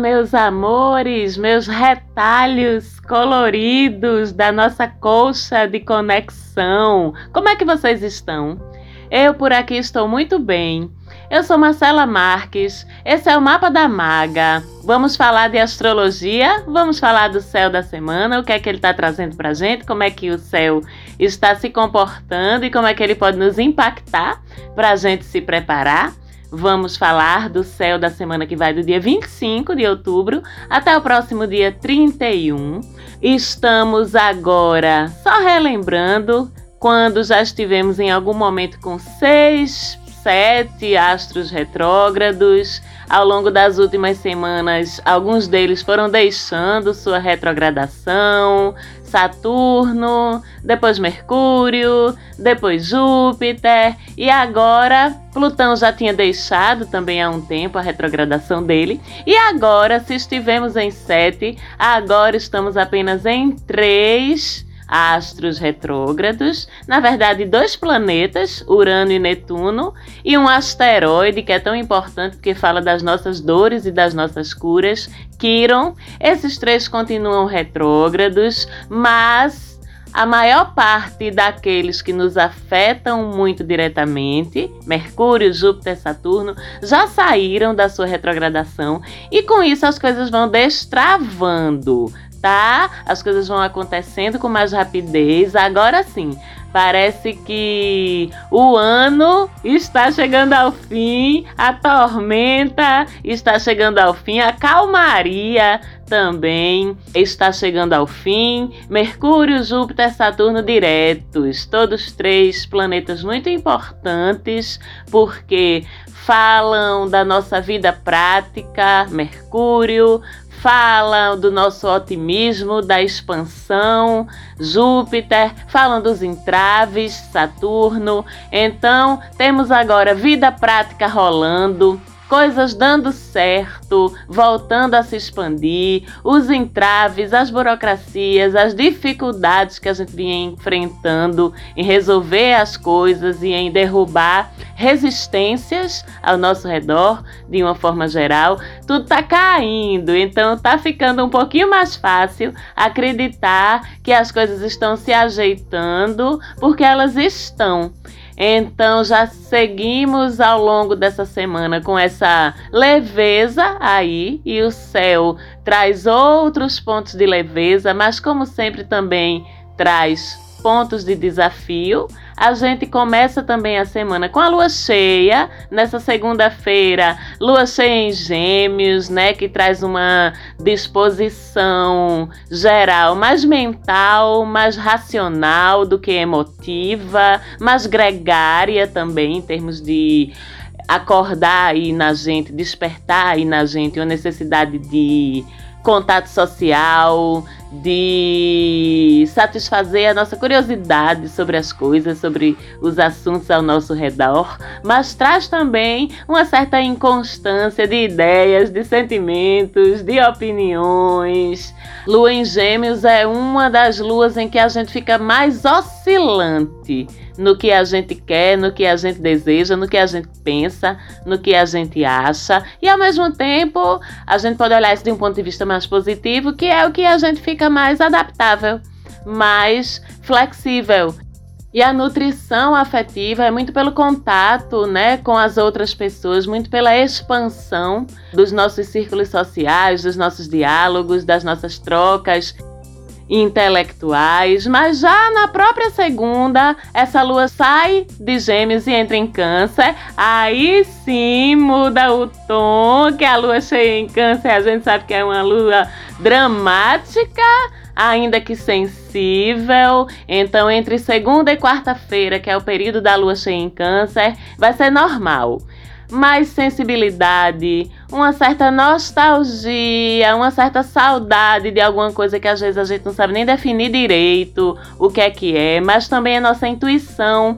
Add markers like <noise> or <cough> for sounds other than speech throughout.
Meus amores, meus retalhos coloridos da nossa colcha de conexão. Como é que vocês estão? Eu por aqui estou muito bem. Eu sou Marcela Marques, esse é o Mapa da Maga. Vamos falar de astrologia, vamos falar do céu da semana, o que é que ele está trazendo para gente, como é que o céu está se comportando e como é que ele pode nos impactar para a gente se preparar. Vamos falar do céu da semana que vai do dia 25 de outubro até o próximo dia 31. Estamos agora só relembrando quando já estivemos em algum momento com seis, sete astros retrógrados. Ao longo das últimas semanas, alguns deles foram deixando sua retrogradação, Saturno, depois Mercúrio, depois Júpiter e agora Plutão já tinha deixado também há um tempo a retrogradação dele. E agora, se estivemos em sete, agora estamos apenas em três astros retrógrados, na verdade, dois planetas, Urano e Netuno, e um asteroide que é tão importante porque fala das nossas dores e das nossas curas, Quiron. Esses três continuam retrógrados, mas a maior parte daqueles que nos afetam muito diretamente, Mercúrio, Júpiter, Saturno, já saíram da sua retrogradação e com isso as coisas vão destravando, tá? As coisas vão acontecendo com mais rapidez. Agora sim, parece que o ano está chegando ao fim, a tormenta está chegando ao fim, a calmaria também está chegando ao fim. Mercúrio, Júpiter, Saturno diretos, todos três planetas muito importantes, porque falam da nossa vida prática, Mercúrio, falam do nosso otimismo, da expansão, Júpiter, falam dos entraves, Saturno. Então, temos agora vida prática rolando, coisas dando certo, voltando a se expandir, os entraves, as burocracias, as dificuldades que a gente vinha enfrentando em resolver as coisas e em derrubar resistências ao nosso redor, de uma forma geral, tudo tá caindo, então tá ficando um pouquinho mais fácil acreditar que as coisas estão se ajeitando, porque elas estão. Então já seguimos ao longo dessa semana com essa leveza aí e o céu traz outros pontos de leveza, mas como sempre também traz pontos de desafio. A gente começa também a semana com a lua cheia, nessa segunda-feira, lua cheia em Gêmeos, né, que traz uma disposição geral mais mental, mais racional do que emotiva, mais gregária também em termos de acordar aí na gente, despertar aí na gente uma necessidade de contato social, de satisfazer a nossa curiosidade sobre as coisas, sobre os assuntos ao nosso redor, mas traz também uma certa inconstância de ideias, de sentimentos, de opiniões. Lua em Gêmeos é uma das luas em que a gente fica mais oscilante no que a gente quer, no que a gente deseja, no que a gente pensa, no que a gente acha. E ao mesmo tempo, a gente pode olhar isso de um ponto de vista mais positivo, que é o que a gente fica mais adaptável, mais flexível. E a nutrição afetiva é muito pelo contato, né, com as outras pessoas, muito pela expansão dos nossos círculos sociais, dos nossos diálogos, das nossas trocas intelectuais, mas já na própria segunda, essa lua sai de Gêmeos e entra em Câncer. Aí sim muda o tom, que a lua cheia em Câncer, a gente sabe que é uma lua dramática, ainda que sensível. Então, entre segunda e quarta-feira, que é o período da lua cheia em Câncer, vai ser normal mais sensibilidade, uma certa nostalgia, uma certa saudade de alguma coisa que às vezes a gente não sabe nem definir direito o que é que é, mas também a nossa intuição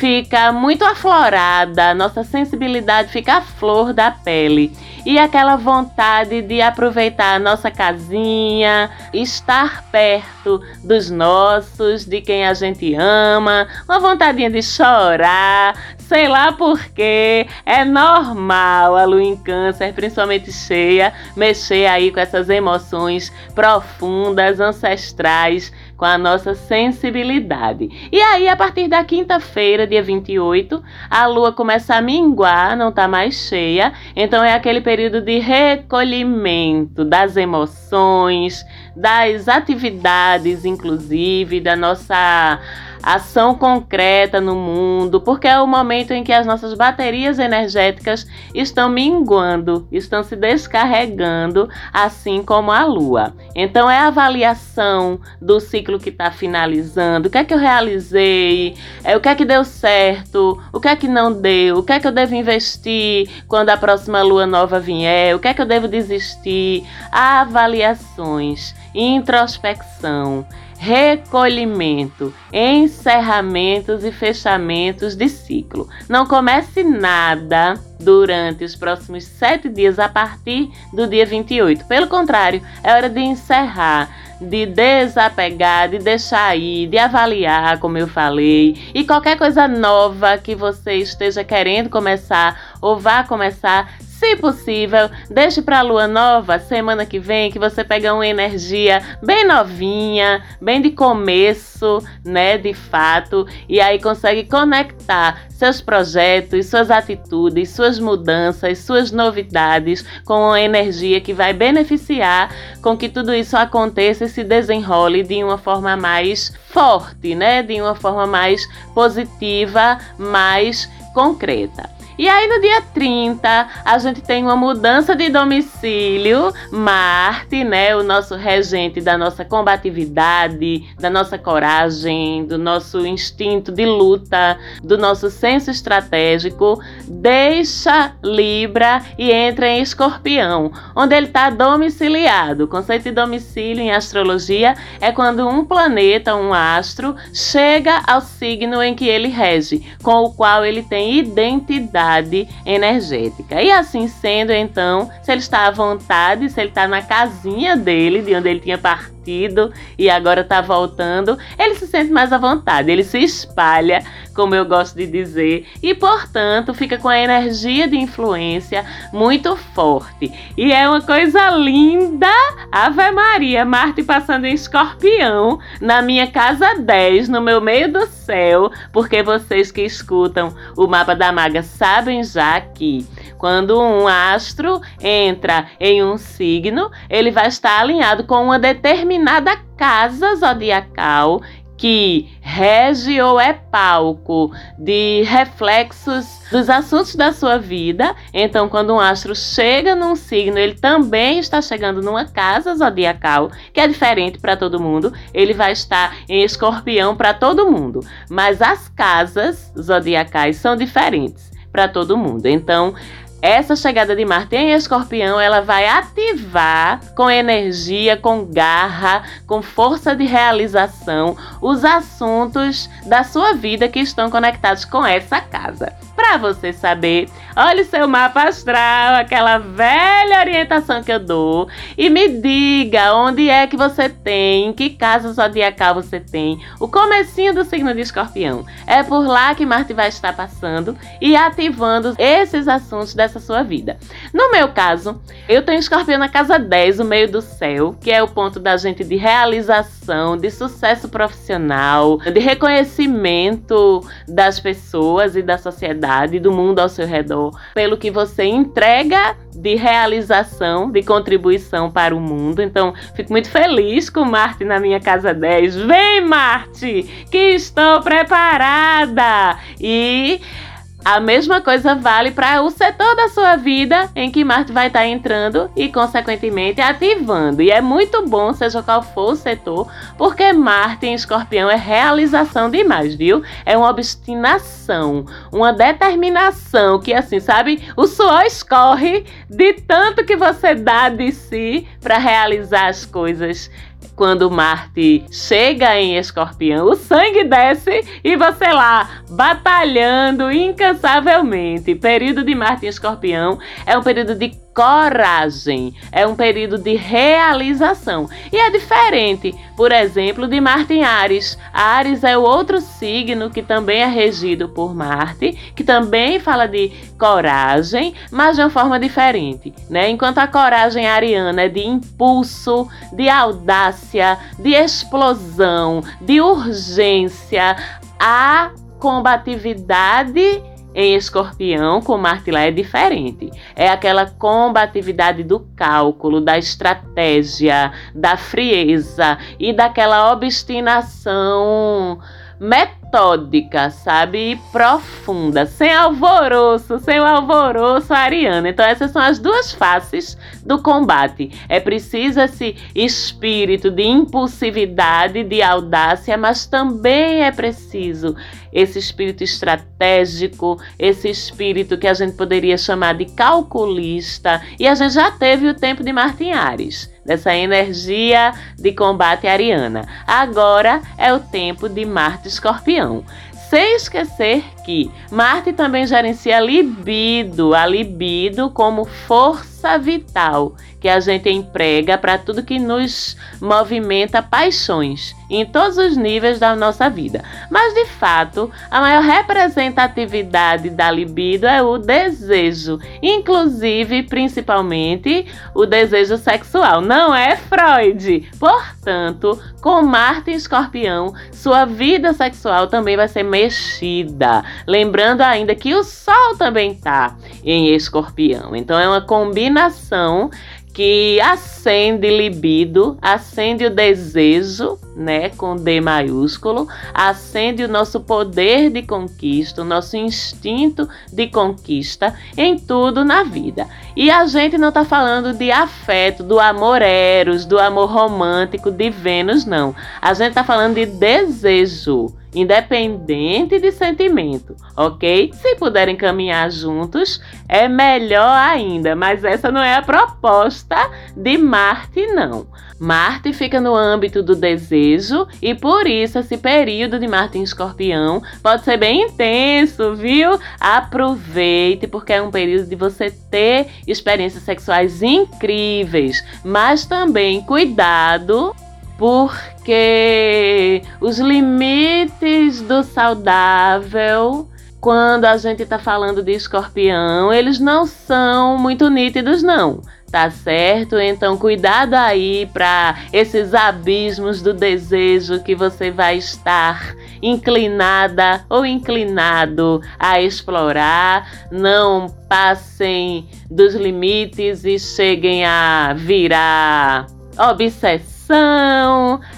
fica muito aflorada, nossa sensibilidade fica à flor da pele. E aquela vontade de aproveitar a nossa casinha, estar perto dos nossos, de quem a gente ama, uma vontadinha de chorar, sei lá porquê, é normal a lua em câncer, principalmente cheia, mexer aí com essas emoções profundas, ancestrais, com a nossa sensibilidade. E aí, a partir da quinta-feira, dia 28, a lua começa a minguar, não tá mais cheia. Então é aquele período de recolhimento das emoções, das atividades, inclusive, da nossa ação concreta no mundo, porque é o momento em que as nossas baterias energéticas estão minguando, estão se descarregando, assim como a Lua. Então é a avaliação do ciclo que está finalizando, o que é que eu realizei, é, o que é que deu certo, o que é que não deu, o que é que eu devo investir quando a próxima Lua nova vier, o que é que eu devo desistir, avaliações, introspecção recolhimento, encerramentos e fechamentos de ciclo. Não comece nada durante os próximos sete dias a partir do dia 28. Pelo contrário, é hora de encerrar, de desapegar, de deixar ir, de avaliar, como eu falei, e qualquer coisa nova que você esteja querendo começar ou vá começar, se possível, deixe para a lua nova semana que vem que você pega uma energia bem novinha, bem de começo, né, de fato, e aí consegue conectar seus projetos, suas atitudes, suas mudanças, suas novidades com uma energia que vai beneficiar com que tudo isso aconteça e se desenrole de uma forma mais forte, né, de uma forma mais positiva, mais concreta. E aí no dia 30, a gente tem uma mudança de domicílio. Marte, né, o nosso regente da nossa combatividade, da nossa coragem, do nosso instinto de luta, do nosso senso estratégico, deixa Libra e entra em Escorpião, onde ele está domiciliado. O conceito de domicílio em astrologia é quando um planeta, um astro, chega ao signo em que ele rege, com o qual ele tem identidade energética. E assim sendo, então, se ele está à vontade, se ele está na casinha dele, de onde ele tinha partido e agora está voltando, ele se sente mais à vontade, ele se espalha, como eu gosto de dizer, e portanto fica com a energia de influência muito forte. E é uma coisa linda, Ave Maria, Marte passando em escorpião na minha casa 10, no meu meio do céu, porque vocês que escutam o mapa da maga sabem já que quando um astro entra em um signo, ele vai estar alinhado com uma determinada casa zodiacal que rege ou é palco de reflexos dos assuntos da sua vida. Então, quando um astro chega num signo, ele também está chegando numa casa zodiacal, que é diferente para todo mundo. Ele vai estar em escorpião para todo mundo. Mas as casas zodiacais são diferentes para todo mundo. Então, essa chegada de Marte em Escorpião, ela vai ativar com energia, com garra, com força de realização os assuntos da sua vida que estão conectados com essa casa. Para você saber, olhe seu mapa astral, aquela velha orientação que eu dou, e me diga onde é que você tem, em que casa zodiacal você tem, o comecinho do signo de Escorpião. É por lá que Marte vai estar passando e ativando esses assuntos dessa sua vida. No meu caso, eu tenho Escorpião na casa 10, o meio do céu, que é o ponto da gente de realização, de sucesso profissional, de reconhecimento das pessoas e da sociedade do mundo ao seu redor, pelo que você entrega de realização, de contribuição para o mundo. Então, fico muito feliz com Marte na minha casa 10. Vem, Marte, que estou preparada! E a mesma coisa vale para o setor da sua vida em que Marte vai estar tá entrando e, consequentemente, ativando. E é muito bom, seja qual for o setor, porque Marte em Escorpião é realização demais, viu? É uma obstinação, uma determinação que, assim, sabe, o suor escorre de tanto que você dá de si para realizar as coisas quando Marte chega em Escorpião, o sangue desce e você lá batalhando incansavelmente. Período de Marte em Escorpião é um período de coragem, é um período de realização. E é diferente, por exemplo, de Marte em Ares. Ares é o outro signo que também é regido por Marte, que também fala de coragem, mas de uma forma diferente, né? Enquanto a coragem ariana é de impulso, de audácia, de explosão, de urgência, a combatividade em escorpião, com Marte lá é diferente. É aquela combatividade do cálculo, da estratégia, da frieza e daquela obstinação metódica, sabe? E profunda, sem alvoroço, sem o alvoroço ariano. Então, essas são as duas faces do combate. É preciso esse espírito de impulsividade, de audácia, mas também é preciso esse espírito estratégico, esse espírito que a gente poderia chamar de calculista. E a gente já teve o tempo de Martin Ares dessa energia de combate ariana. Agora é o tempo de Marte Escorpião. Sem esquecer que Marte também gerencia a libido, a libido como força vital que a gente emprega para tudo que nos movimenta paixões em todos os níveis da nossa vida. Mas de fato, a maior representatividade da libido é o desejo, inclusive principalmente o desejo sexual. Não é Freud. Portanto, com Marte em Escorpião, sua vida sexual também vai ser mexida. Lembrando ainda que o Sol também está em Escorpião. Então é uma combinação que acende libido, acende o desejo, né, com D maiúsculo, acende o nosso poder de conquista, o nosso instinto de conquista em tudo na vida. E a gente não está falando de afeto, do amor eros, do amor romântico de Vênus, não. A gente está falando de desejo independente de sentimento, ok? Se puderem caminhar juntos, é melhor ainda, mas essa não é a proposta de Marte, não. Marte fica no âmbito do desejo e por isso esse período de Marte em Escorpião pode ser bem intenso, viu? Aproveite, porque é um período de você ter experiências sexuais incríveis, mas também cuidado porque os limites do saudável, quando a gente está falando de escorpião, eles não são muito nítidos, não. Tá certo? Então, cuidado aí para esses abismos do desejo que você vai estar inclinada ou inclinado a explorar. Não passem dos limites e cheguem a virar obsessão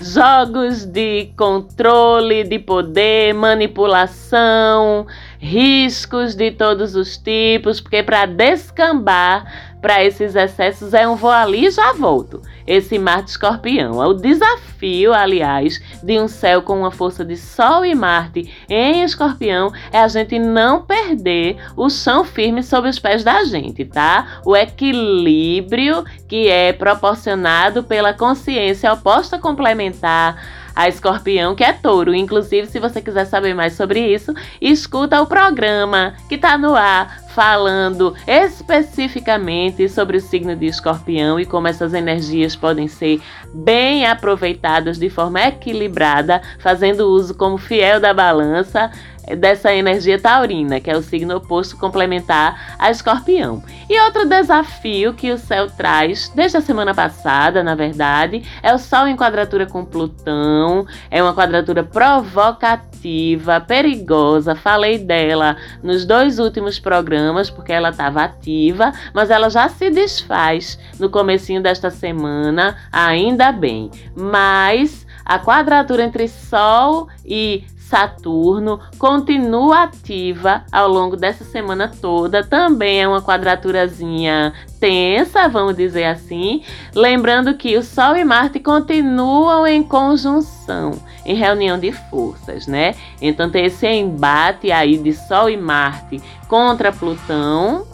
jogos de controle de poder, manipulação, riscos de todos os tipos, porque para descambar para esses excessos é um vou ali e já volto. Esse Marte Escorpião é o desafio, aliás, de um céu com uma força de Sol e Marte em Escorpião é a gente não perder o chão firme sob os pés da gente, tá? O equilíbrio que é proporcionado pela consciência oposta complementar a escorpião, que é touro. Inclusive, se você quiser saber mais sobre isso, escuta o programa que está no ar falando especificamente sobre o signo de escorpião e como essas energias podem ser bem aproveitadas de forma equilibrada, fazendo uso como fiel da balança dessa energia taurina, que é o signo oposto complementar a escorpião. E outro desafio que o céu traz desde a semana passada, na verdade, é o Sol em quadratura com Plutão. É uma quadratura provocativa, perigosa. Falei dela nos dois últimos programas porque ela estava ativa, mas ela já se desfaz no comecinho desta semana, ainda bem. Mas a quadratura entre Sol e Saturno continua ativa ao longo dessa semana toda. Também é uma quadraturazinha tensa, vamos dizer assim. Lembrando que o Sol e Marte continuam em conjunção, em reunião de forças, né? Então tem esse embate aí de Sol e Marte contra Plutão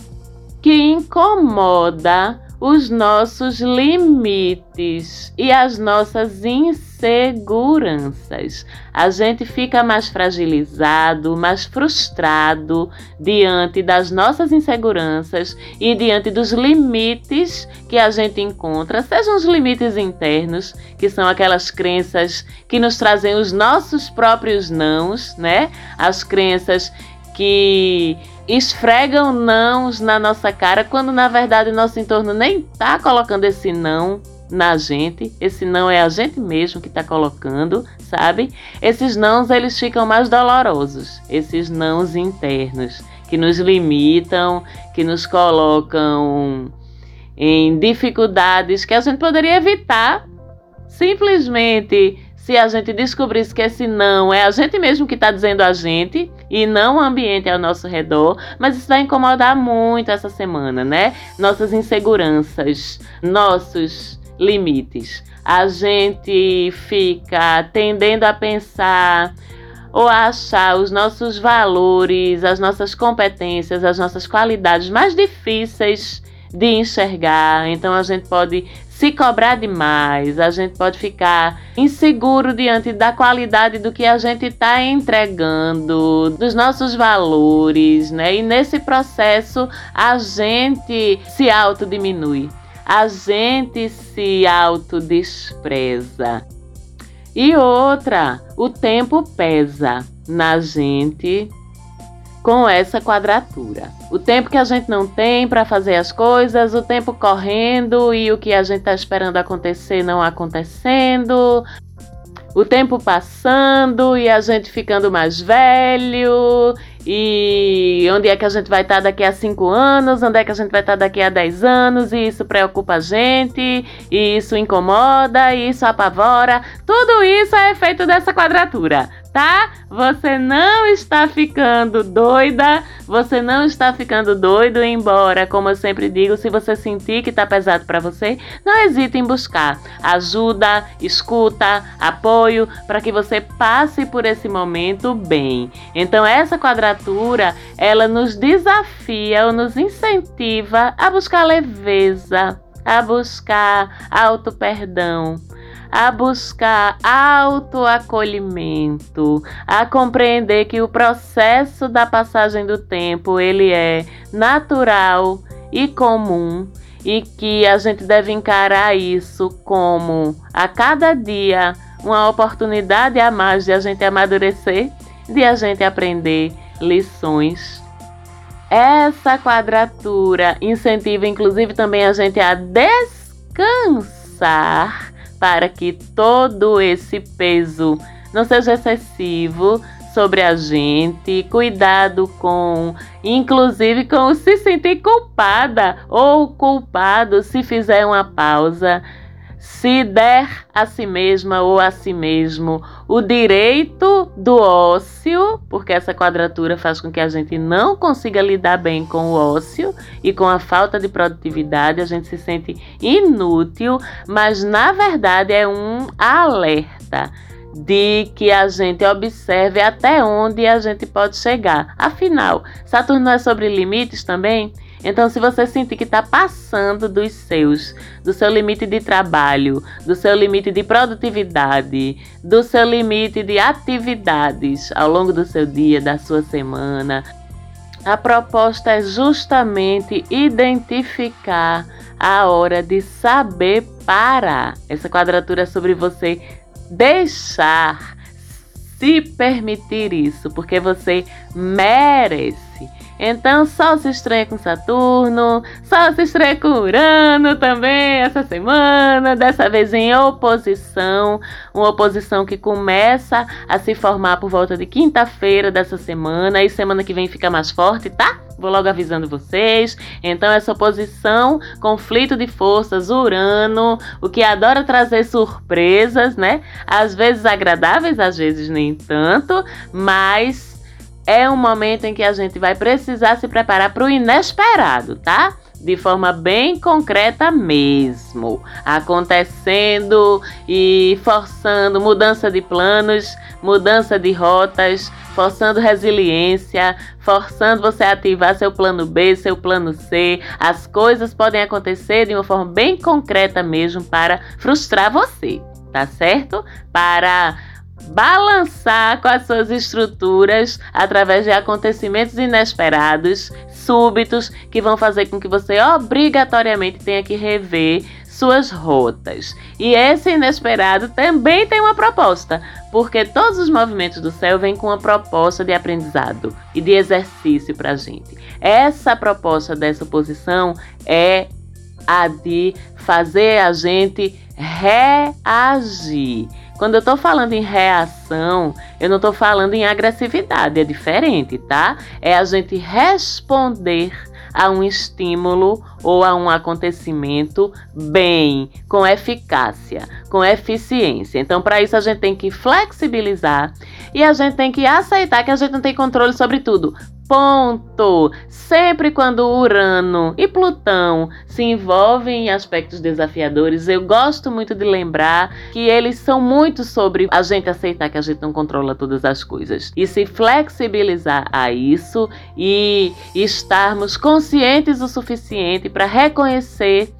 que incomoda os nossos limites e as nossas inseguranças. A gente fica mais fragilizado, mais frustrado diante das nossas inseguranças e diante dos limites que a gente encontra, sejam os limites internos, que são aquelas crenças que nos trazem os nossos próprios nãos, né? As crenças que esfregam nãos na nossa cara, quando na verdade o nosso entorno nem tá colocando esse não na gente. Esse não é a gente mesmo que está colocando, sabe? Esses nãos eles ficam mais dolorosos, esses nãos internos que nos limitam, que nos colocam em dificuldades que a gente poderia evitar simplesmente se a gente descobrisse que esse não é a gente mesmo que está dizendo a gente e não o ambiente ao nosso redor, mas isso vai incomodar muito essa semana, né? Nossas inseguranças, nossos limites. A gente fica tendendo a pensar ou a achar os nossos valores, as nossas competências, as nossas qualidades mais difíceis de enxergar. Então a gente pode se cobrar demais, a gente pode ficar inseguro diante da qualidade do que a gente está entregando, dos nossos valores, né? E nesse processo a gente se autodiminui, a gente se autodespreza. E outra, o tempo pesa na gente com essa quadratura. O tempo que a gente não tem para fazer as coisas, o tempo correndo e o que a gente está esperando acontecer não acontecendo, o tempo passando e a gente ficando mais velho e onde é que a gente vai estar tá daqui a 5 anos, onde é que a gente vai estar tá daqui a 10 anos, e isso preocupa a gente, e isso incomoda, e isso apavora. Tudo isso é efeito dessa quadratura tá? Você não está ficando doida, você não está ficando doido, embora, como eu sempre digo, se você sentir que está pesado para você, não hesite em buscar ajuda, escuta, apoio para que você passe por esse momento bem. Então essa quadratura, ela nos desafia ou nos incentiva a buscar leveza, a buscar auto perdão a buscar autoacolhimento, a compreender que o processo da passagem do tempo ele é natural e comum e que a gente deve encarar isso como a cada dia uma oportunidade a mais de a gente amadurecer, de a gente aprender lições. Essa quadratura incentiva inclusive também a gente a descansar para que todo esse peso. Não seja excessivo sobre a gente, cuidado com, inclusive com se sentir culpada ou culpado se fizer uma pausa se der a si mesma ou a si mesmo o direito do ócio, porque essa quadratura faz com que a gente não consiga lidar bem com o ócio e com a falta de produtividade, a gente se sente inútil, mas na verdade é um alerta de que a gente observe até onde a gente pode chegar. Afinal, Saturno é sobre limites também? Então, se você sentir que está passando dos seus, do seu limite de trabalho, do seu limite de produtividade, do seu limite de atividades ao longo do seu dia, da sua semana, a proposta é justamente identificar a hora de saber parar. Essa quadratura é sobre você deixar se permitir isso, porque você merece. Então, Sol se estreia com Saturno, Sol se estreia com Urano também essa semana, dessa vez em oposição, uma oposição que começa a se formar por volta de quinta-feira dessa semana e semana que vem fica mais forte, tá? Vou logo avisando vocês. Então, essa oposição, conflito de forças, Urano, o que adora trazer surpresas, né? Às vezes agradáveis, às vezes nem tanto, mas é um momento em que a gente vai precisar se preparar para o inesperado, tá? de forma bem concreta mesmo, acontecendo e forçando mudança de planos, mudança de rotas, forçando resiliência, forçando você a ativar seu plano B, seu plano C. As coisas podem acontecer de uma forma bem concreta mesmo para frustrar você, tá certo? Para balançar com as suas estruturas através de acontecimentos inesperados, súbitos, que vão fazer com que você obrigatoriamente tenha que rever suas rotas. E esse inesperado também tem uma proposta, porque todos os movimentos do céu vêm com uma proposta de aprendizado e de exercício para a gente. Essa proposta dessa posição é a de fazer a gente reagir. Quando eu tô falando em reação, eu não tô falando em agressividade, é diferente, tá? É a gente responder a um estímulo ou a um acontecimento bem, com eficácia, com eficiência. Então, para isso, a gente tem que flexibilizar e a gente tem que aceitar que a gente não tem controle sobre tudo. Ponto! Sempre quando Urano e Plutão se envolvem em aspectos desafiadores, eu gosto muito de lembrar que eles são muito sobre a gente aceitar que a gente não controla todas as coisas e se flexibilizar a isso e estarmos conscientes o suficiente para reconhecer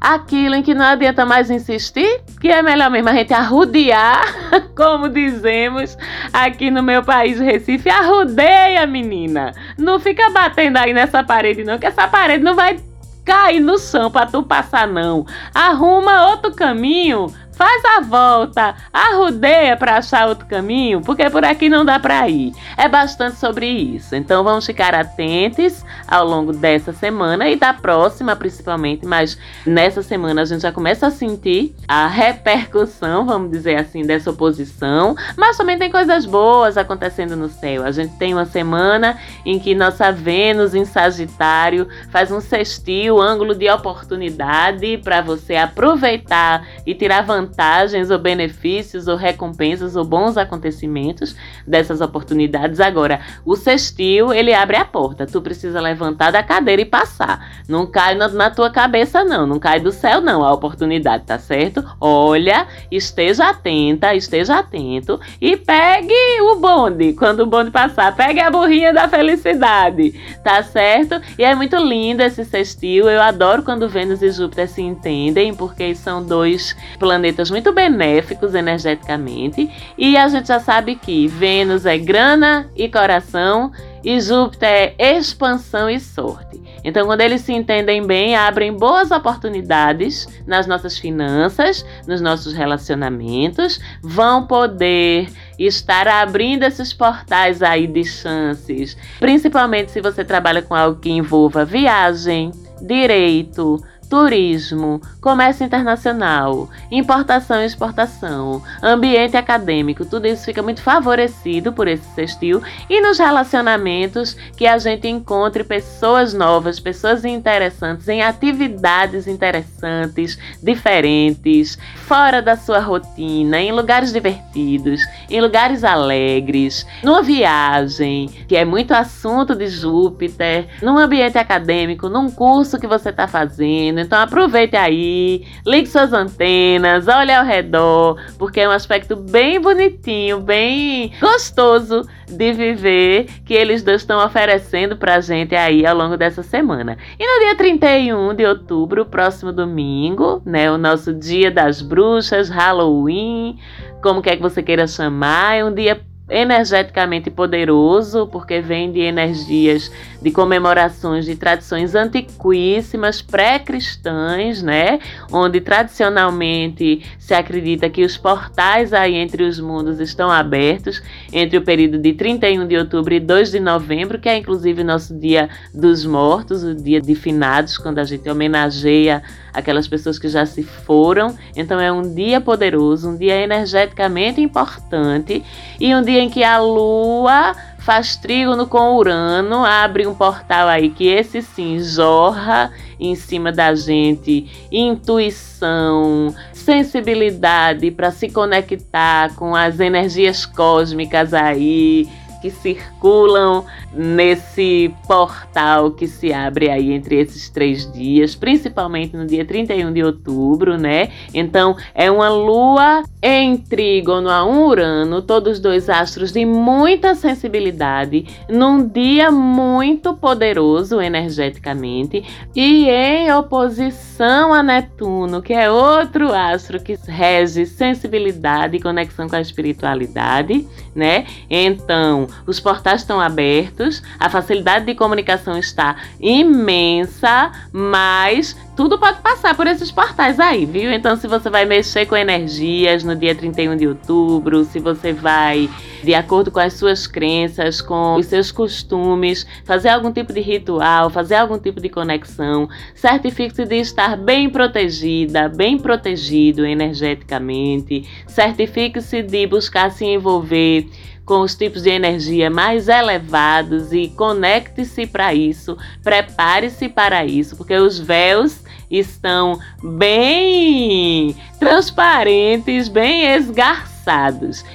aquilo em que não adianta mais insistir, que é melhor mesmo a gente arrudear, <laughs> como dizemos aqui no meu país, Recife, arrudeia, menina. Não fica batendo aí nessa parede não, que essa parede não vai cair no chão para tu passar não. Arruma outro caminho Faz a volta, arrudeia para achar outro caminho, porque por aqui não dá para ir. É bastante sobre isso. Então vamos ficar atentos ao longo dessa semana e da próxima, principalmente. Mas nessa semana a gente já começa a sentir a repercussão, vamos dizer assim, dessa oposição. Mas também tem coisas boas acontecendo no céu. A gente tem uma semana em que nossa Vênus em Sagitário faz um sextil, ângulo de oportunidade para você aproveitar e tirar vantagem vantagens ou benefícios ou recompensas ou bons acontecimentos dessas oportunidades. Agora, o sextil, ele abre a porta. Tu precisa levantar da cadeira e passar. Não cai na, na tua cabeça, não. Não cai do céu, não, a oportunidade, tá certo? Olha, esteja atenta, esteja atento e pegue o bonde. Quando o bonde passar, pegue a burrinha da felicidade, tá certo? E é muito lindo esse sextil. Eu adoro quando Vênus e Júpiter se entendem, porque são dois planetas planetas muito benéficos energeticamente, e a gente já sabe que Vênus é grana e coração, e Júpiter é expansão e sorte. Então, quando eles se entendem bem, abrem boas oportunidades nas nossas finanças, nos nossos relacionamentos, vão poder estar abrindo esses portais aí de chances, principalmente se você trabalha com algo que envolva viagem, direito, turismo, comércio internacional, importação e exportação, ambiente acadêmico, tudo isso fica muito favorecido por esse sextil e nos relacionamentos que a gente encontre pessoas novas, pessoas interessantes em atividades interessantes, diferentes, fora da sua rotina, em lugares divertidos, em lugares alegres, numa viagem, que é muito assunto de Júpiter, num ambiente acadêmico, num curso que você está fazendo então aproveite aí, ligue suas antenas, olhe ao redor, porque é um aspecto bem bonitinho, bem gostoso de viver que eles dois estão oferecendo pra gente aí ao longo dessa semana. E no dia 31 de outubro, próximo domingo, né, o nosso Dia das Bruxas, Halloween, como quer que você queira chamar, é um dia energeticamente poderoso, porque vem de energias de comemorações de tradições antiquíssimas, pré-cristãs, né? Onde tradicionalmente se acredita que os portais aí entre os mundos estão abertos entre o período de 31 de outubro e 2 de novembro, que é inclusive nosso dia dos mortos, o dia de finados, quando a gente homenageia aquelas pessoas que já se foram. Então é um dia poderoso, um dia energeticamente importante e um dia em que a lua faz trígono com Urano, abre um portal aí que esse sim jorra em cima da gente. Intuição, sensibilidade para se conectar com as energias cósmicas aí que circulam nesse portal que se abre aí entre esses três dias, principalmente no dia 31 de outubro, né? Então é uma lua em trígono a um Urano, todos dois astros de muita sensibilidade, num dia muito poderoso energeticamente e em oposição a Netuno, que é outro astro que rege sensibilidade e conexão com a espiritualidade, né? Então, os portais estão abertos, a facilidade de comunicação está imensa, mas tudo pode passar por esses portais aí, viu? Então, se você vai mexer com energias no dia 31 de outubro, se você vai, de acordo com as suas crenças, com os seus costumes, fazer algum tipo de ritual, fazer algum tipo de conexão, certifique-se de estar bem protegida, bem protegido energeticamente, certifique-se de buscar se envolver com os tipos de energia mais elevados e conecte-se para isso, prepare-se para isso, porque os véus estão bem transparentes, bem esgarçados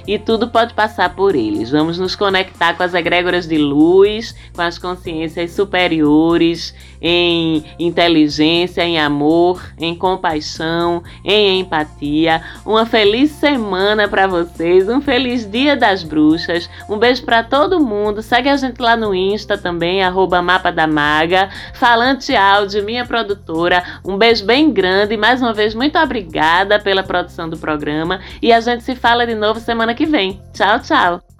e tudo pode passar por eles. Vamos nos conectar com as egrégoras de luz, com as consciências superiores em inteligência, em amor, em compaixão, em empatia. Uma feliz semana para vocês, um feliz Dia das Bruxas. Um beijo para todo mundo. Segue a gente lá no Insta também, arroba Mapa da Maga. Falante Áudio, minha produtora. Um beijo bem grande. Mais uma vez, muito obrigada pela produção do programa. E a gente se fala de novo semana que vem. Tchau, tchau!